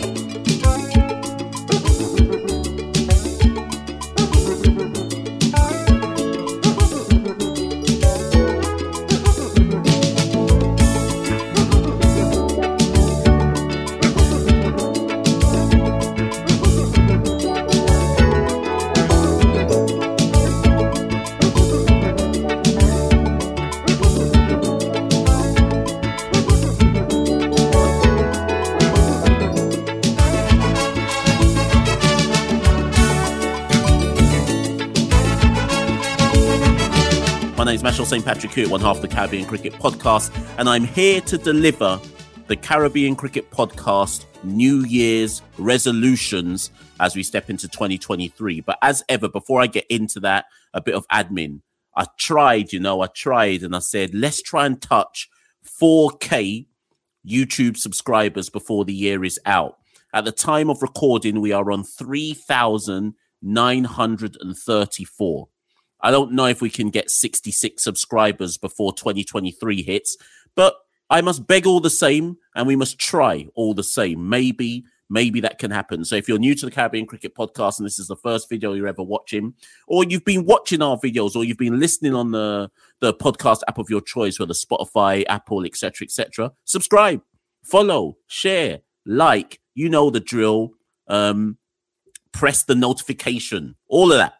My name is Machel St. Patrick here, one half of the Caribbean Cricket Podcast, and I'm here to deliver the Caribbean Cricket Podcast New Year's resolutions as we step into 2023. But as ever, before I get into that, a bit of admin. I tried, you know, I tried and I said, let's try and touch 4K YouTube subscribers before the year is out. At the time of recording, we are on 3,934. I don't know if we can get 66 subscribers before 2023 hits, but I must beg all the same, and we must try all the same. Maybe, maybe that can happen. So if you're new to the Caribbean Cricket Podcast and this is the first video you're ever watching, or you've been watching our videos, or you've been listening on the the podcast app of your choice, whether Spotify, Apple, etc., etc., subscribe, follow, share, like. You know the drill. Um, press the notification, all of that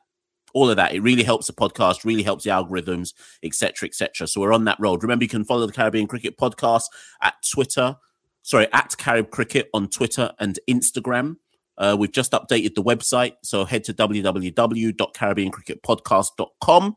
all of that. It really helps the podcast, really helps the algorithms, etc., etc. So we're on that road. Remember, you can follow the Caribbean Cricket Podcast at Twitter, sorry, at Carib Cricket on Twitter and Instagram. Uh, we've just updated the website, so head to www.caribbeancricketpodcast.com.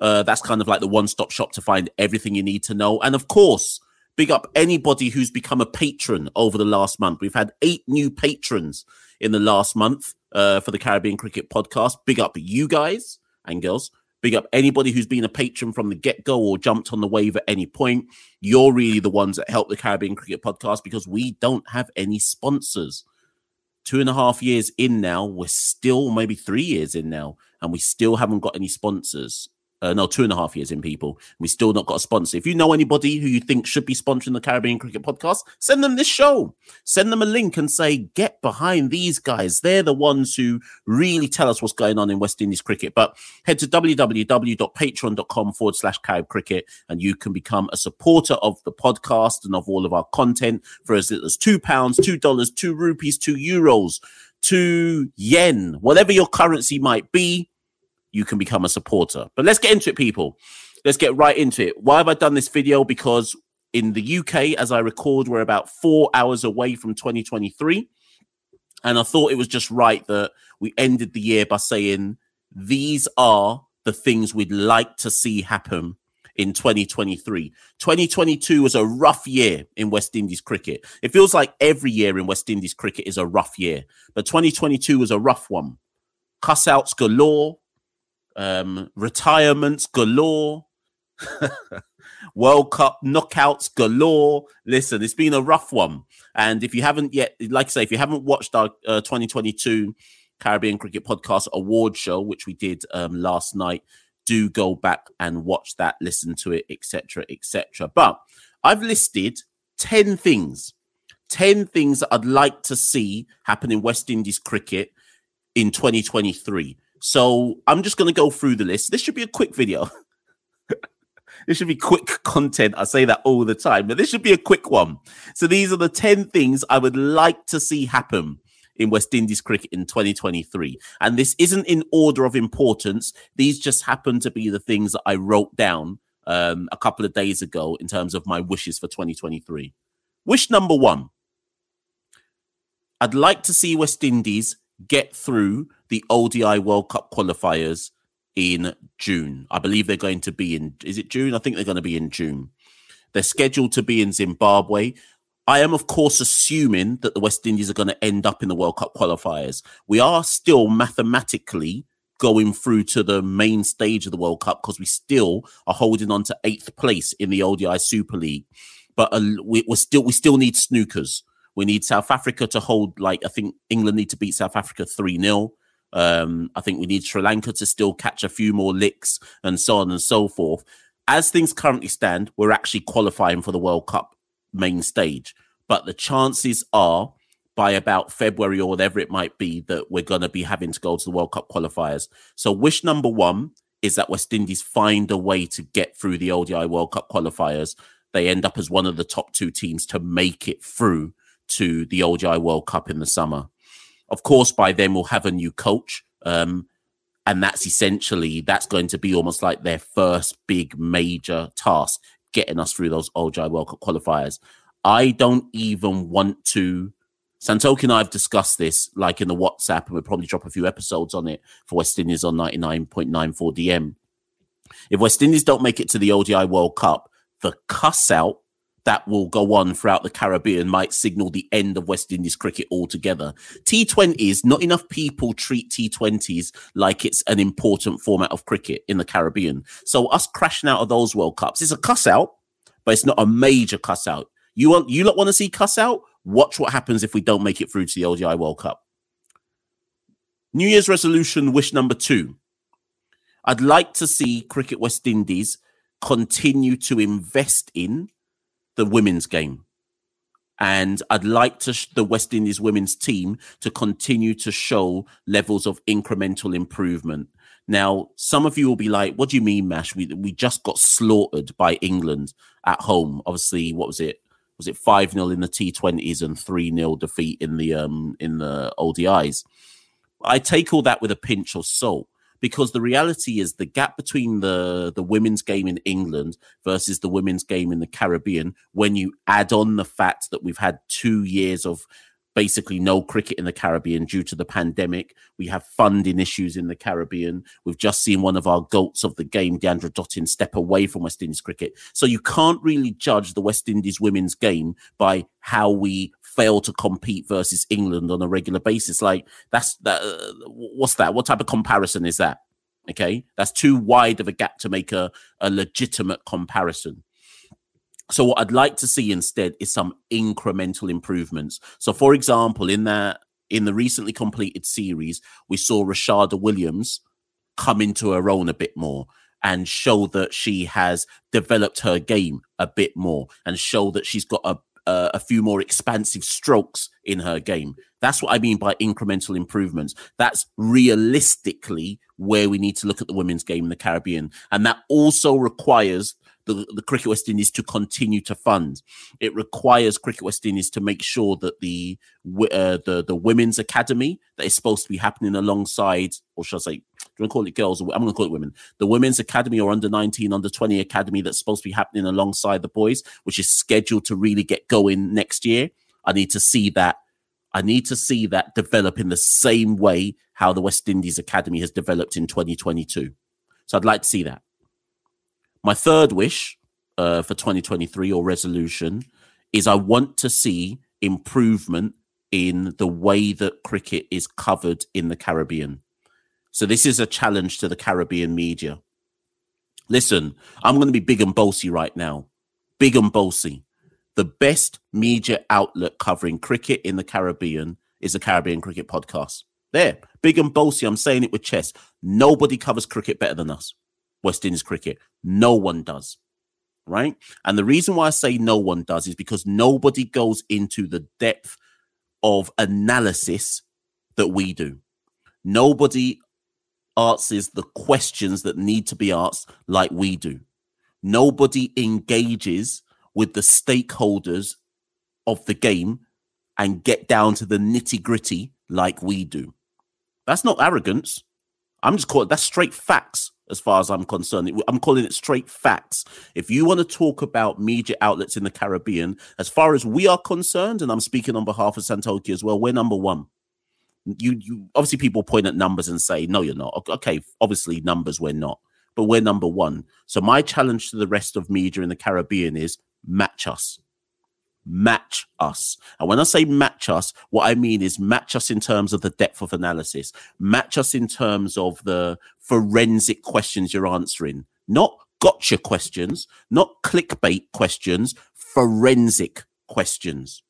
Uh, that's kind of like the one-stop shop to find everything you need to know. And of course, big up anybody who's become a patron over the last month. We've had eight new patrons in the last month uh, for the Caribbean Cricket Podcast. Big up you guys and girls. Big up anybody who's been a patron from the get go or jumped on the wave at any point. You're really the ones that help the Caribbean Cricket Podcast because we don't have any sponsors. Two and a half years in now, we're still maybe three years in now, and we still haven't got any sponsors uh, no, two and a half years in people. We still not got a sponsor. If you know anybody who you think should be sponsoring the Caribbean Cricket Podcast, send them this show. Send them a link and say, get behind these guys. They're the ones who really tell us what's going on in West Indies cricket. But head to www.patreon.com forward slash Carib Cricket and you can become a supporter of the podcast and of all of our content for as little as two pounds, two dollars, two rupees, two euros, two yen, whatever your currency might be you can become a supporter. But let's get into it, people. Let's get right into it. Why have I done this video? Because in the UK, as I record, we're about four hours away from 2023. And I thought it was just right that we ended the year by saying these are the things we'd like to see happen in 2023. 2022 was a rough year in West Indies cricket. It feels like every year in West Indies cricket is a rough year, but 2022 was a rough one. Cuss outs galore, um, retirements galore, World Cup knockouts galore. Listen, it's been a rough one. And if you haven't yet, like I say, if you haven't watched our uh, 2022 Caribbean Cricket Podcast Award show, which we did um, last night, do go back and watch that, listen to it, etc., etc. But I've listed 10 things, 10 things that I'd like to see happen in West Indies cricket in 2023. So I'm just going to go through the list. This should be a quick video. this should be quick content. I say that all the time, but this should be a quick one. So these are the 10 things I would like to see happen in West Indies cricket in 2023. And this isn't in order of importance. These just happen to be the things that I wrote down um, a couple of days ago in terms of my wishes for 2023. Wish number one I'd like to see West Indies get through the ODI World Cup qualifiers in June. I believe they're going to be in, is it June? I think they're going to be in June. They're scheduled to be in Zimbabwe. I am, of course, assuming that the West Indies are going to end up in the World Cup qualifiers. We are still mathematically going through to the main stage of the World Cup because we still are holding on to eighth place in the ODI Super League. But uh, we, are still we still need snookers. We need South Africa to hold like I think England need to beat South Africa three 0 um, I think we need Sri Lanka to still catch a few more licks and so on and so forth. As things currently stand, we're actually qualifying for the World Cup main stage, but the chances are by about February or whatever it might be that we're going to be having to go to the World Cup qualifiers. So, wish number one is that West Indies find a way to get through the ODI World Cup qualifiers. They end up as one of the top two teams to make it through to the ODI World Cup in the summer. Of course, by then we'll have a new coach. Um, and that's essentially that's going to be almost like their first big major task, getting us through those ODI World Cup qualifiers. I don't even want to. Santokie and I have discussed this, like in the WhatsApp, and we'll probably drop a few episodes on it for West Indies on 99.94 DM. If West Indies don't make it to the ODI World Cup, the cuss out that will go on throughout the Caribbean might signal the end of West Indies cricket altogether. T20s, not enough people treat T20s like it's an important format of cricket in the Caribbean. So us crashing out of those World Cups is a cuss out, but it's not a major cuss out. You want you lot want to see cuss out? Watch what happens if we don't make it through to the ODI World Cup. New Year's resolution wish number two. I'd like to see Cricket West Indies continue to invest in the women's game. And I'd like to sh- the West Indies women's team to continue to show levels of incremental improvement. Now, some of you will be like, "What do you mean, Mash? We we just got slaughtered by England at home. Obviously, what was it? Was it five 0 in the T20s and three 0 defeat in the um in the ODIs?" I take all that with a pinch of salt because the reality is the gap between the the women's game in England versus the women's game in the Caribbean when you add on the fact that we've had 2 years of basically no cricket in the Caribbean due to the pandemic. We have funding issues in the Caribbean. We've just seen one of our goats of the game, Deandra Dottin, step away from West Indies cricket. So you can't really judge the West Indies women's game by how we fail to compete versus England on a regular basis. Like that's that. Uh, what's that? What type of comparison is that? Okay, that's too wide of a gap to make a, a legitimate comparison. So what I'd like to see instead is some incremental improvements. So, for example, in that in the recently completed series, we saw Rashada Williams come into her own a bit more and show that she has developed her game a bit more and show that she's got a uh, a few more expansive strokes in her game. That's what I mean by incremental improvements. That's realistically where we need to look at the women's game in the Caribbean. And that also requires the, the Cricket West Indies to continue to fund. It requires Cricket West Indies to make sure that the uh, the the women's academy that is supposed to be happening alongside, or should I say, do you to call it girls? I'm going to call it women. The women's academy or under 19, under 20 academy that's supposed to be happening alongside the boys, which is scheduled to really get going next year. I need to see that. I need to see that develop in the same way how the West Indies Academy has developed in 2022. So I'd like to see that. My third wish uh, for 2023 or resolution is I want to see improvement in the way that cricket is covered in the Caribbean. So this is a challenge to the Caribbean media. Listen, I'm going to be big and bossy right now. Big and bossy. The best media outlet covering cricket in the Caribbean is the Caribbean Cricket Podcast. There, big and bossy. I'm saying it with chest. Nobody covers cricket better than us. West Indies cricket. No one does. Right. And the reason why I say no one does is because nobody goes into the depth of analysis that we do. Nobody answers the questions that need to be asked like we do. Nobody engages with the stakeholders of the game and get down to the nitty gritty like we do. That's not arrogance. I'm just calling that's straight facts as far as I'm concerned. I'm calling it straight facts. If you want to talk about media outlets in the Caribbean, as far as we are concerned, and I'm speaking on behalf of Santokie as well, we're number one. You, you obviously people point at numbers and say, no, you're not. Okay, obviously numbers we're not, but we're number one. So my challenge to the rest of media in the Caribbean is match us match us. And when I say match us, what I mean is match us in terms of the depth of analysis, match us in terms of the forensic questions you're answering, not gotcha questions, not clickbait questions, forensic questions.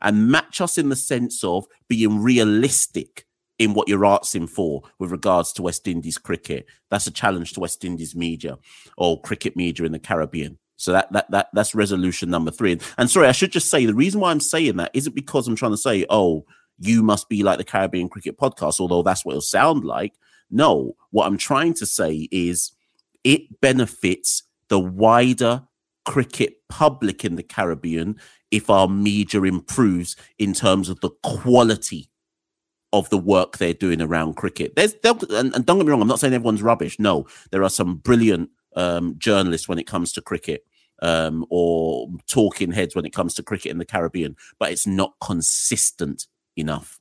And match us in the sense of being realistic in what you're asking for with regards to West Indies cricket. That's a challenge to West Indies media or cricket media in the Caribbean. So that that that that's resolution number three. And, and sorry, I should just say the reason why I'm saying that isn't because I'm trying to say, oh, you must be like the Caribbean Cricket Podcast, although that's what it'll sound like. No, what I'm trying to say is it benefits the wider cricket public in the Caribbean if our media improves in terms of the quality of the work they're doing around cricket. There's and, and, don't get me wrong, I'm not saying everyone's rubbish. No, there are some brilliant um, journalists when it comes to cricket um, or talking heads when it comes to cricket in the Caribbean, but it's not consistent enough.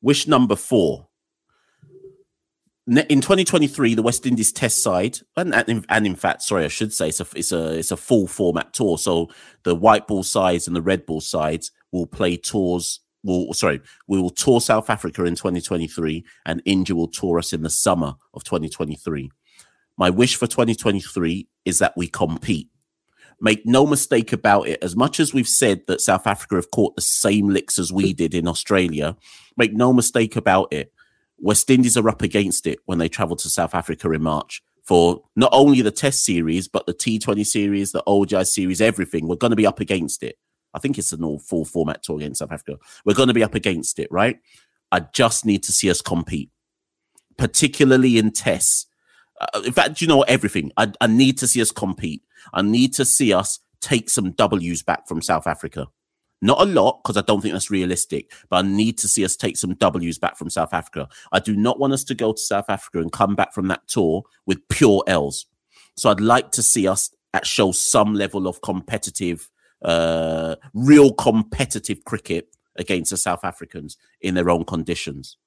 Wish number four. In 2023, the West Indies Test side, and, and, and in fact, sorry, I should say it's a it's a it's a full format tour. So the white ball sides and the red ball sides will play tours will sorry, we will tour South Africa in 2023, and India will tour us in the summer of 2023. My wish for 2023 is that we compete. Make no mistake about it. As much as we've said that South Africa have caught the same licks as we did in Australia, make no mistake about it. West Indies are up against it when they travel to South Africa in March for not only the Test series, but the T20 series, the ODI series, everything. We're going to be up against it. I think it's an all full format tour against South Africa. We're going to be up against it, right? I just need to see us compete, particularly in tests uh, in fact, you know everything. I, I need to see us compete. I need to see us take some W's back from South Africa. Not a lot, because I don't think that's realistic, but I need to see us take some W's back from South Africa. I do not want us to go to South Africa and come back from that tour with pure L's. So I'd like to see us at show some level of competitive, uh, real competitive cricket against the South Africans in their own conditions.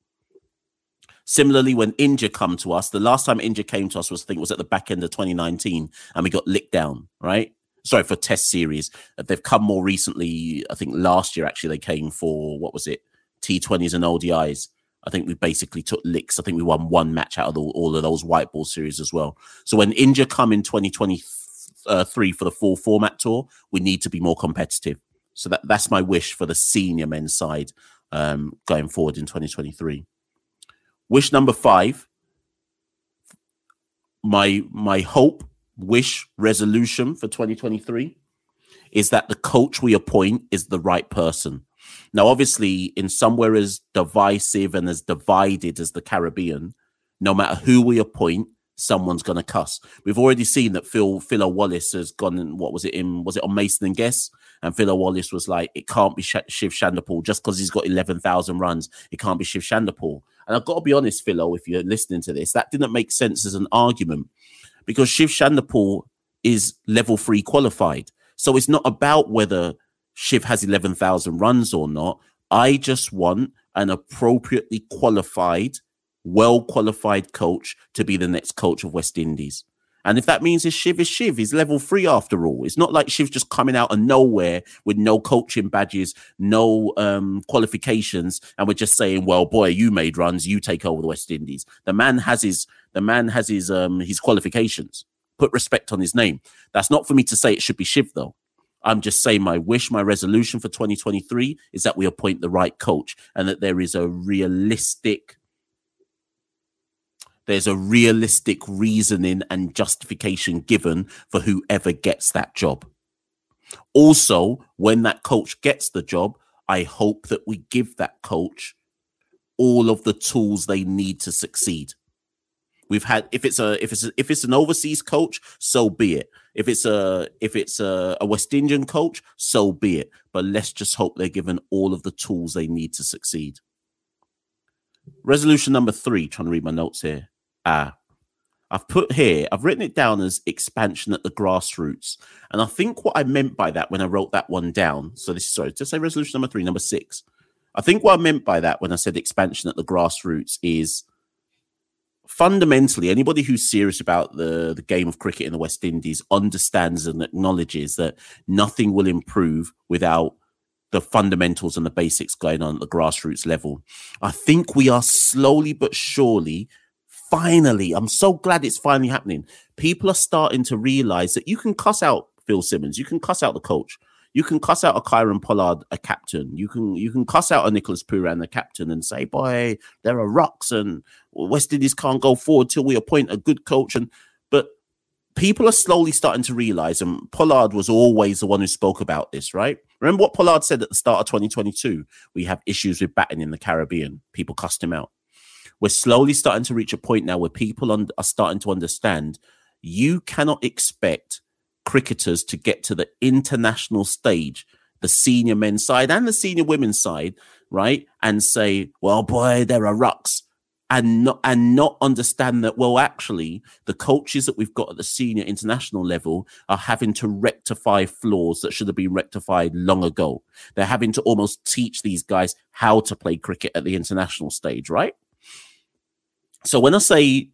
Similarly, when India come to us, the last time India came to us was I think was at the back end of 2019, and we got licked down, right? Sorry for Test series. Uh, they've come more recently. I think last year actually they came for what was it, T20s and ODIs. I think we basically took licks. I think we won one match out of the, all of those white ball series as well. So when India come in 2023 for the full format tour, we need to be more competitive. So that, that's my wish for the senior men's side um, going forward in 2023. Wish number five. My my hope, wish, resolution for 2023 is that the coach we appoint is the right person. Now, obviously, in somewhere as divisive and as divided as the Caribbean, no matter who we appoint, someone's going to cuss. We've already seen that Phil Philo Wallace has gone what was it in was it on Mason and Guest? And Philo Wallace was like, it can't be Shiv Chanderpaul just because he's got eleven thousand runs. It can't be Shiv Chanderpaul. And I've got to be honest, Philo, if you're listening to this, that didn't make sense as an argument because Shiv Chanderpaul is level three qualified. So it's not about whether Shiv has 11,000 runs or not. I just want an appropriately qualified, well qualified coach to be the next coach of West Indies. And if that means his Shiv is Shiv, he's level three after all. It's not like Shiv's just coming out of nowhere with no coaching badges, no um, qualifications, and we're just saying, "Well, boy, you made runs, you take over the West Indies." The man has his the man has his um his qualifications. Put respect on his name. That's not for me to say it should be Shiv though. I'm just saying my wish, my resolution for 2023 is that we appoint the right coach and that there is a realistic there's a realistic reasoning and justification given for whoever gets that job. Also, when that coach gets the job, I hope that we give that coach all of the tools they need to succeed. We've had if it's a if it's a, if it's an overseas coach, so be it. If it's a if it's a, a West Indian coach, so be it. But let's just hope they're given all of the tools they need to succeed. Resolution number three. Trying to read my notes here. Ah, I've put here. I've written it down as expansion at the grassroots, and I think what I meant by that when I wrote that one down. So this is sorry, just say resolution number three, number six. I think what I meant by that when I said expansion at the grassroots is fundamentally, anybody who's serious about the, the game of cricket in the West Indies understands and acknowledges that nothing will improve without the fundamentals and the basics going on at the grassroots level. I think we are slowly but surely, finally, I'm so glad it's finally happening. People are starting to realize that you can cuss out Phil Simmons, you can cuss out the coach, you can cuss out a Kieron Pollard, a captain. You can you can cuss out a Nicholas Pooran, a captain, and say, "Boy, there are rocks, and West Indies can't go forward till we appoint a good coach." And but people are slowly starting to realize, and Pollard was always the one who spoke about this, right? Remember what Pollard said at the start of 2022? We have issues with batting in the Caribbean. People cussed him out. We're slowly starting to reach a point now where people are starting to understand you cannot expect cricketers to get to the international stage, the senior men's side and the senior women's side, right? And say, well, boy, there are rucks. And not and not understand that well actually the coaches that we've got at the senior international level are having to rectify flaws that should have been rectified long ago. They're having to almost teach these guys how to play cricket at the international stage, right? So when I say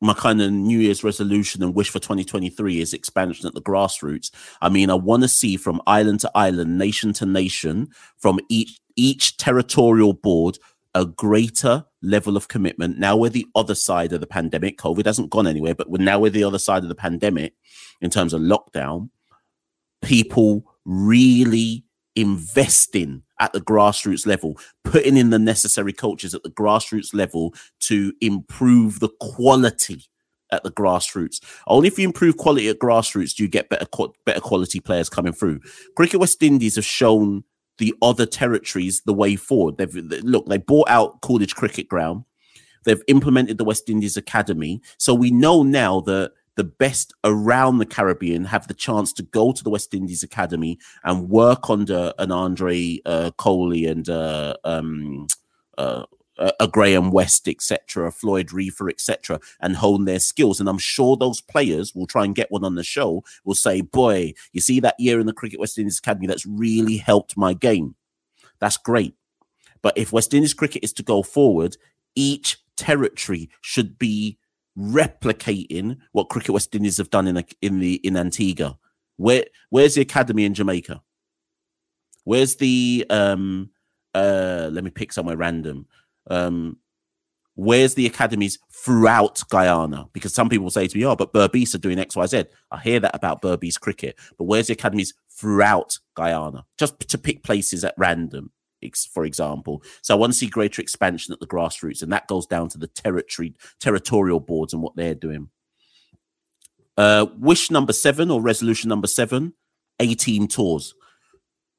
my kind of New Year's resolution and wish for 2023 is expansion at the grassroots. I mean, I want to see from island to island, nation to nation, from each each territorial board a greater level of commitment. Now we're the other side of the pandemic. COVID hasn't gone anywhere, but we're now we're the other side of the pandemic in terms of lockdown. People really investing at the grassroots level, putting in the necessary coaches at the grassroots level to improve the quality at the grassroots. Only if you improve quality at grassroots do you get better better quality players coming through. Cricket West Indies have shown the other territories the way forward. They've look, they bought out Coolidge Cricket Ground. They've implemented the West Indies Academy. So we know now that the best around the Caribbean have the chance to go to the West Indies Academy and work under an Andre uh, Coley and uh, um, uh, a Graham West, etc., a Floyd Reifer, etc., and hone their skills. And I'm sure those players will try and get one on the show. Will say, "Boy, you see that year in the Cricket West Indies Academy that's really helped my game. That's great." But if West Indies cricket is to go forward, each territory should be replicating what Cricket West Indies have done in in the in Antigua. Where where's the academy in Jamaica? Where's the um uh let me pick somewhere random. Um where's the academies throughout Guyana? Because some people say to me, oh, but Berbice are doing XYZ. I hear that about Berbice cricket, but where's the academies throughout Guyana? Just to pick places at random for example. So I want to see greater expansion at the grassroots, and that goes down to the territory territorial boards and what they're doing. Uh, wish number seven or resolution number seven: A team tours.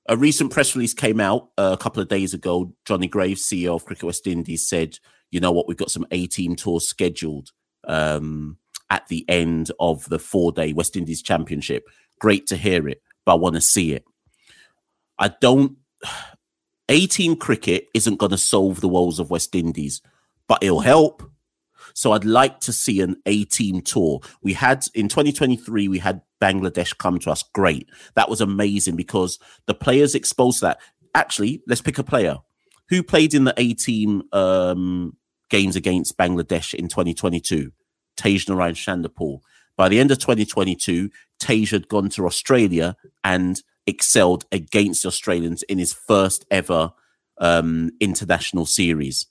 A recent press release came out uh, a couple of days ago. Johnny Graves, CEO of Cricket West Indies, said, "You know what? We've got some A team tours scheduled um, at the end of the four-day West Indies Championship. Great to hear it, but I want to see it. I don't." A team cricket isn't going to solve the woes of West Indies, but it'll help. So I'd like to see an A team tour. We had in 2023, we had Bangladesh come to us. Great. That was amazing because the players exposed that. Actually, let's pick a player who played in the A team um, games against Bangladesh in 2022. Tej Narayan Chanderpaul. By the end of 2022, Tej had gone to Australia and excelled against the Australians in his first ever um, international series.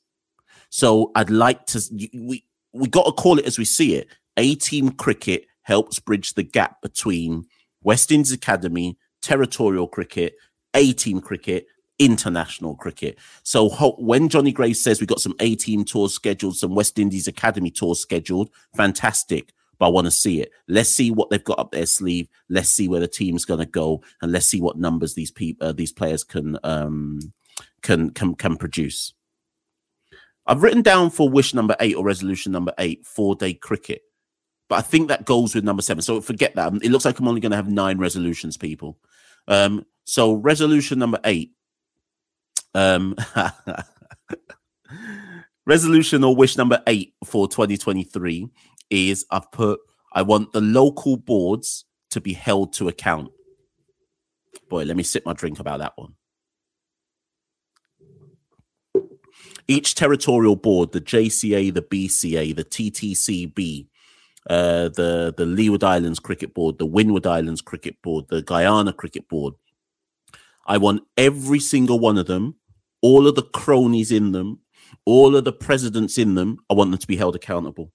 So I'd like to we we got to call it as we see it. A team cricket helps bridge the gap between West Indies Academy, territorial cricket, A team cricket, international cricket. So ho- when Johnny Graves says we got some A team tours scheduled, some West Indies Academy tours scheduled, fantastic but I want to see it. Let's see what they've got up their sleeve. Let's see where the team's going to go, and let's see what numbers these people, uh, these players can um, can can can produce. I've written down for wish number eight or resolution number eight, four day cricket. But I think that goes with number seven. So forget that. It looks like I'm only going to have nine resolutions, people. Um, so resolution number eight. Um, resolution or wish number eight for 2023 is I've put I want the local boards to be held to account. Boy, let me sip my drink about that one. Each territorial board, the JCA, the BCA, the TTCB, uh, the the Leeward Islands Cricket Board, the Windward Islands Cricket Board, the Guyana Cricket Board. I want every single one of them, all of the cronies in them, all of the presidents in them. I want them to be held accountable.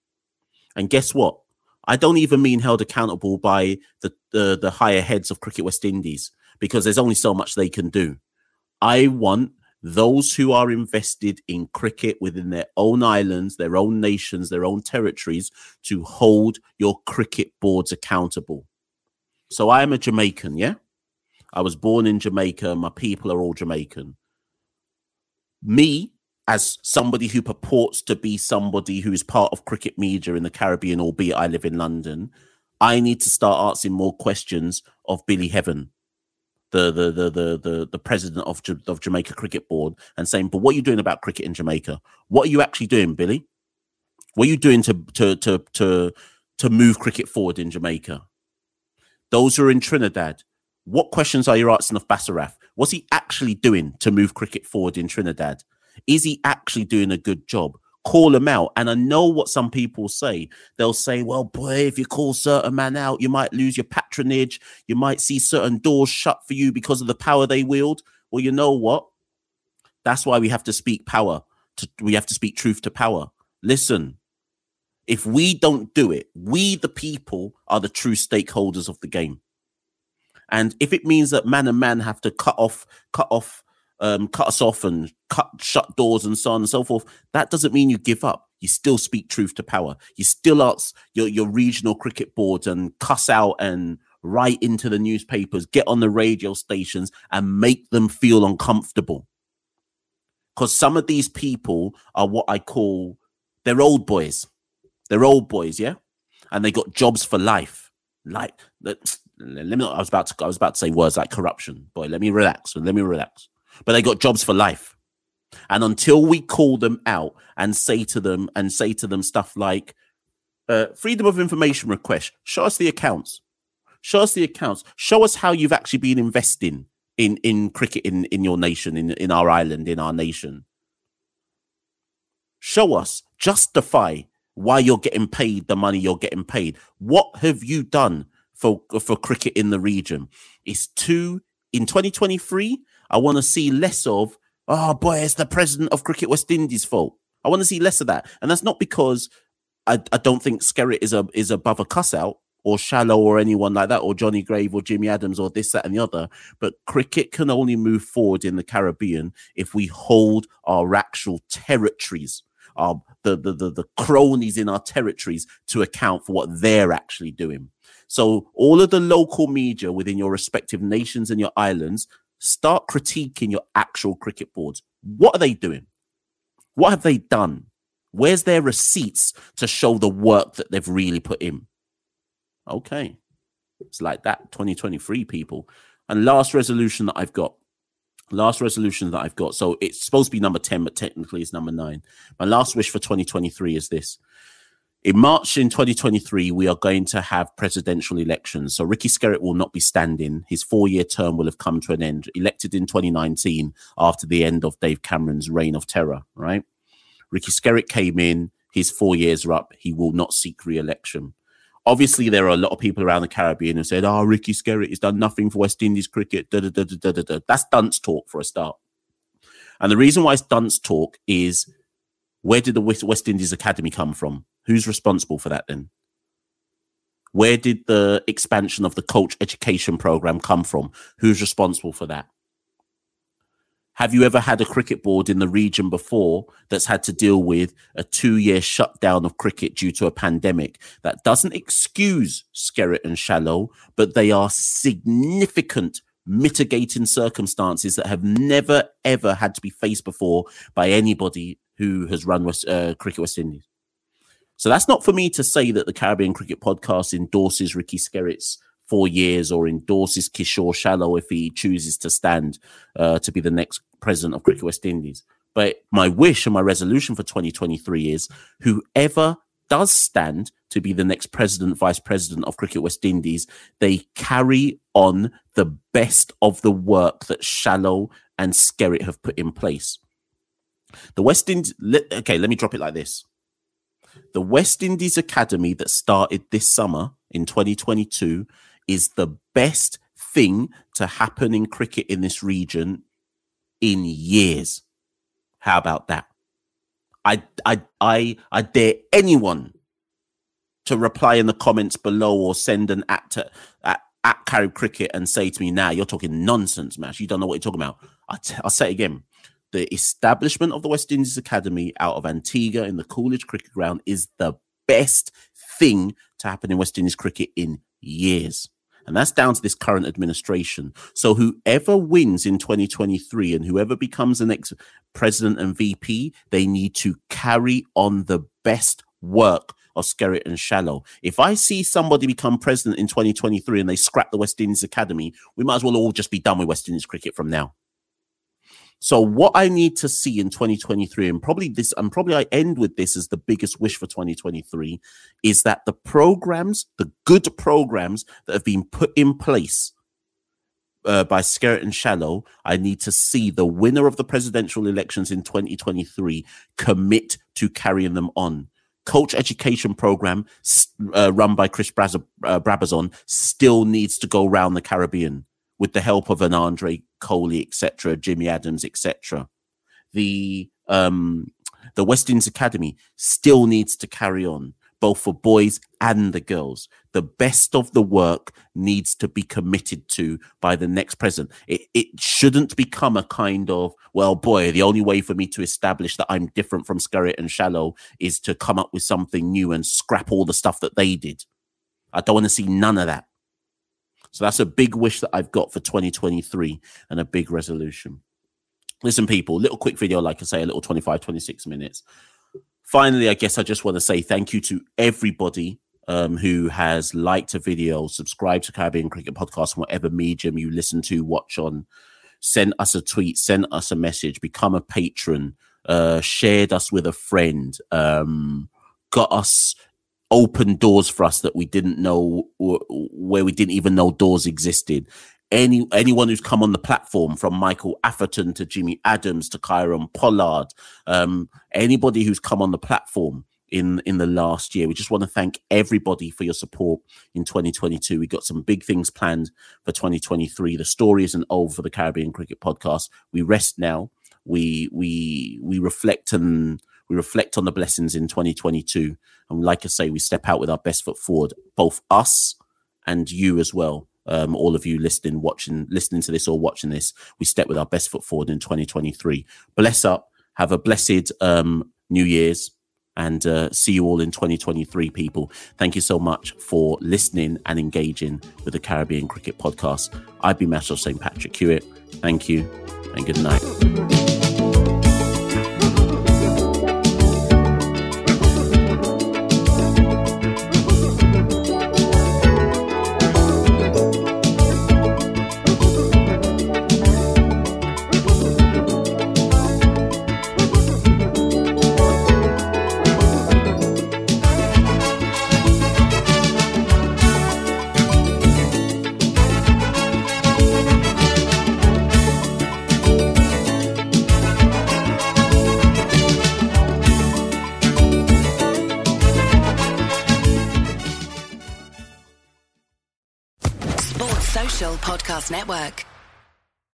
And guess what? I don't even mean held accountable by the, the, the higher heads of Cricket West Indies because there's only so much they can do. I want those who are invested in cricket within their own islands, their own nations, their own territories to hold your cricket boards accountable. So I am a Jamaican, yeah? I was born in Jamaica. My people are all Jamaican. Me, as somebody who purports to be somebody who is part of cricket media in the Caribbean, albeit I live in London, I need to start asking more questions of Billy Heaven the the the the the, the president of of Jamaica Cricket Board and saying, "But what are you doing about cricket in Jamaica? What are you actually doing, Billy? What are you doing to to to to to move cricket forward in Jamaica? Those who are in Trinidad, what questions are you asking of Bassarath? What's he actually doing to move cricket forward in Trinidad? Is he actually doing a good job? call him out. And I know what some people say. They'll say, well, boy, if you call certain man out, you might lose your patronage. You might see certain doors shut for you because of the power they wield. Well, you know what? That's why we have to speak power. To, we have to speak truth to power. Listen, if we don't do it, we, the people, are the true stakeholders of the game. And if it means that man and man have to cut off, cut off um, cut us off and cut shut doors and so on and so forth. That doesn't mean you give up. You still speak truth to power. You still ask your, your regional cricket boards and cuss out and write into the newspapers, get on the radio stations and make them feel uncomfortable. Because some of these people are what I call they're old boys. They're old boys, yeah? And they got jobs for life. Like let me I was about to I was about to say words like corruption. Boy, let me relax. Let me relax but they got jobs for life. And until we call them out and say to them and say to them stuff like uh, freedom of information request, show us the accounts, show us the accounts, show us how you've actually been investing in in cricket in in your nation, in in our island, in our nation. Show us, justify why you're getting paid the money you're getting paid. What have you done for for cricket in the region? It's two in 2023 I want to see less of, oh boy, it's the president of Cricket West Indies' fault. I want to see less of that. And that's not because I, I don't think Skerritt is a is above a cuss out or Shallow or anyone like that, or Johnny Grave or Jimmy Adams or this, that, and the other. But cricket can only move forward in the Caribbean if we hold our actual territories, our the the the, the cronies in our territories to account for what they're actually doing. So all of the local media within your respective nations and your islands start critiquing your actual cricket boards. What are they doing? What have they done? Where's their receipts to show the work that they've really put in? Okay. It's like that 2023 people. And last resolution that I've got. Last resolution that I've got. So it's supposed to be number 10, but technically it's number nine. My last wish for 2023 is this in March in 2023, we are going to have presidential elections. So Ricky Skerritt will not be standing. His four year term will have come to an end, elected in 2019 after the end of Dave Cameron's reign of terror, right? Ricky Skerritt came in, his four years are up. He will not seek re election. Obviously, there are a lot of people around the Caribbean who said, Oh, Ricky Skerritt has done nothing for West Indies cricket. Da, da, da, da, da, da. That's dunce talk for a start. And the reason why it's dunce talk is where did the West Indies Academy come from? Who's responsible for that then? Where did the expansion of the coach education program come from? Who's responsible for that? Have you ever had a cricket board in the region before that's had to deal with a two year shutdown of cricket due to a pandemic? That doesn't excuse Skerritt and Shallow, but they are significant mitigating circumstances that have never ever had to be faced before by anybody who has run West, uh, Cricket West Indies. So that's not for me to say that the Caribbean Cricket Podcast endorses Ricky Skerritt's four years or endorses Kishore Shallow if he chooses to stand uh, to be the next president of Cricket West Indies. But my wish and my resolution for 2023 is whoever does stand to be the next president, vice president of Cricket West Indies, they carry on the best of the work that Shallow and Skerritt have put in place. The West Indies, okay, let me drop it like this. The West Indies Academy that started this summer in 2022 is the best thing to happen in cricket in this region in years. How about that? I I I I dare anyone to reply in the comments below or send an at to, at, at Carib Cricket and say to me, "Now nah, you're talking nonsense, Mash. You don't know what you're talking about." i t- I'll say it again. The establishment of the West Indies Academy out of Antigua in the Coolidge Cricket Ground is the best thing to happen in West Indies cricket in years. And that's down to this current administration. So whoever wins in 2023 and whoever becomes the next president and VP, they need to carry on the best work of Skerritt and Shallow. If I see somebody become president in 2023 and they scrap the West Indies Academy, we might as well all just be done with West Indies cricket from now. So what I need to see in 2023, and probably this, and probably I end with this as the biggest wish for 2023, is that the programs, the good programs that have been put in place uh, by Skerritt and Shallow, I need to see the winner of the presidential elections in 2023 commit to carrying them on. Coach education program uh, run by Chris uh, Brabazon still needs to go around the Caribbean with the help of an Andre Coley, etc., Jimmy Adams, etc. The um, the West Indies Academy still needs to carry on, both for boys and the girls. The best of the work needs to be committed to by the next president. It, it shouldn't become a kind of, well, boy, the only way for me to establish that I'm different from Skerritt and Shallow is to come up with something new and scrap all the stuff that they did. I don't want to see none of that. So that's a big wish that I've got for 2023 and a big resolution. Listen, people, little quick video, like I say, a little 25, 26 minutes. Finally, I guess I just want to say thank you to everybody um, who has liked a video, subscribed to Caribbean Cricket Podcast, whatever medium you listen to, watch on, send us a tweet, send us a message, become a patron, uh, shared us with a friend, um, got us opened doors for us that we didn't know where we didn't even know doors existed any anyone who's come on the platform from Michael Atherton to Jimmy Adams to Kieron Pollard, um, anybody who's come on the platform in in the last year. We just want to thank everybody for your support in 2022. We got some big things planned for 2023. The story isn't over for the Caribbean Cricket Podcast. We rest now. We we we reflect and we reflect on the blessings in 2022. And like I say, we step out with our best foot forward, both us and you as well. Um, all of you listening, watching, listening to this or watching this, we step with our best foot forward in 2023. Bless up. Have a blessed um, New Year's and uh, see you all in 2023, people. Thank you so much for listening and engaging with the Caribbean Cricket Podcast. I've been of St. Patrick Hewitt. Thank you and good night.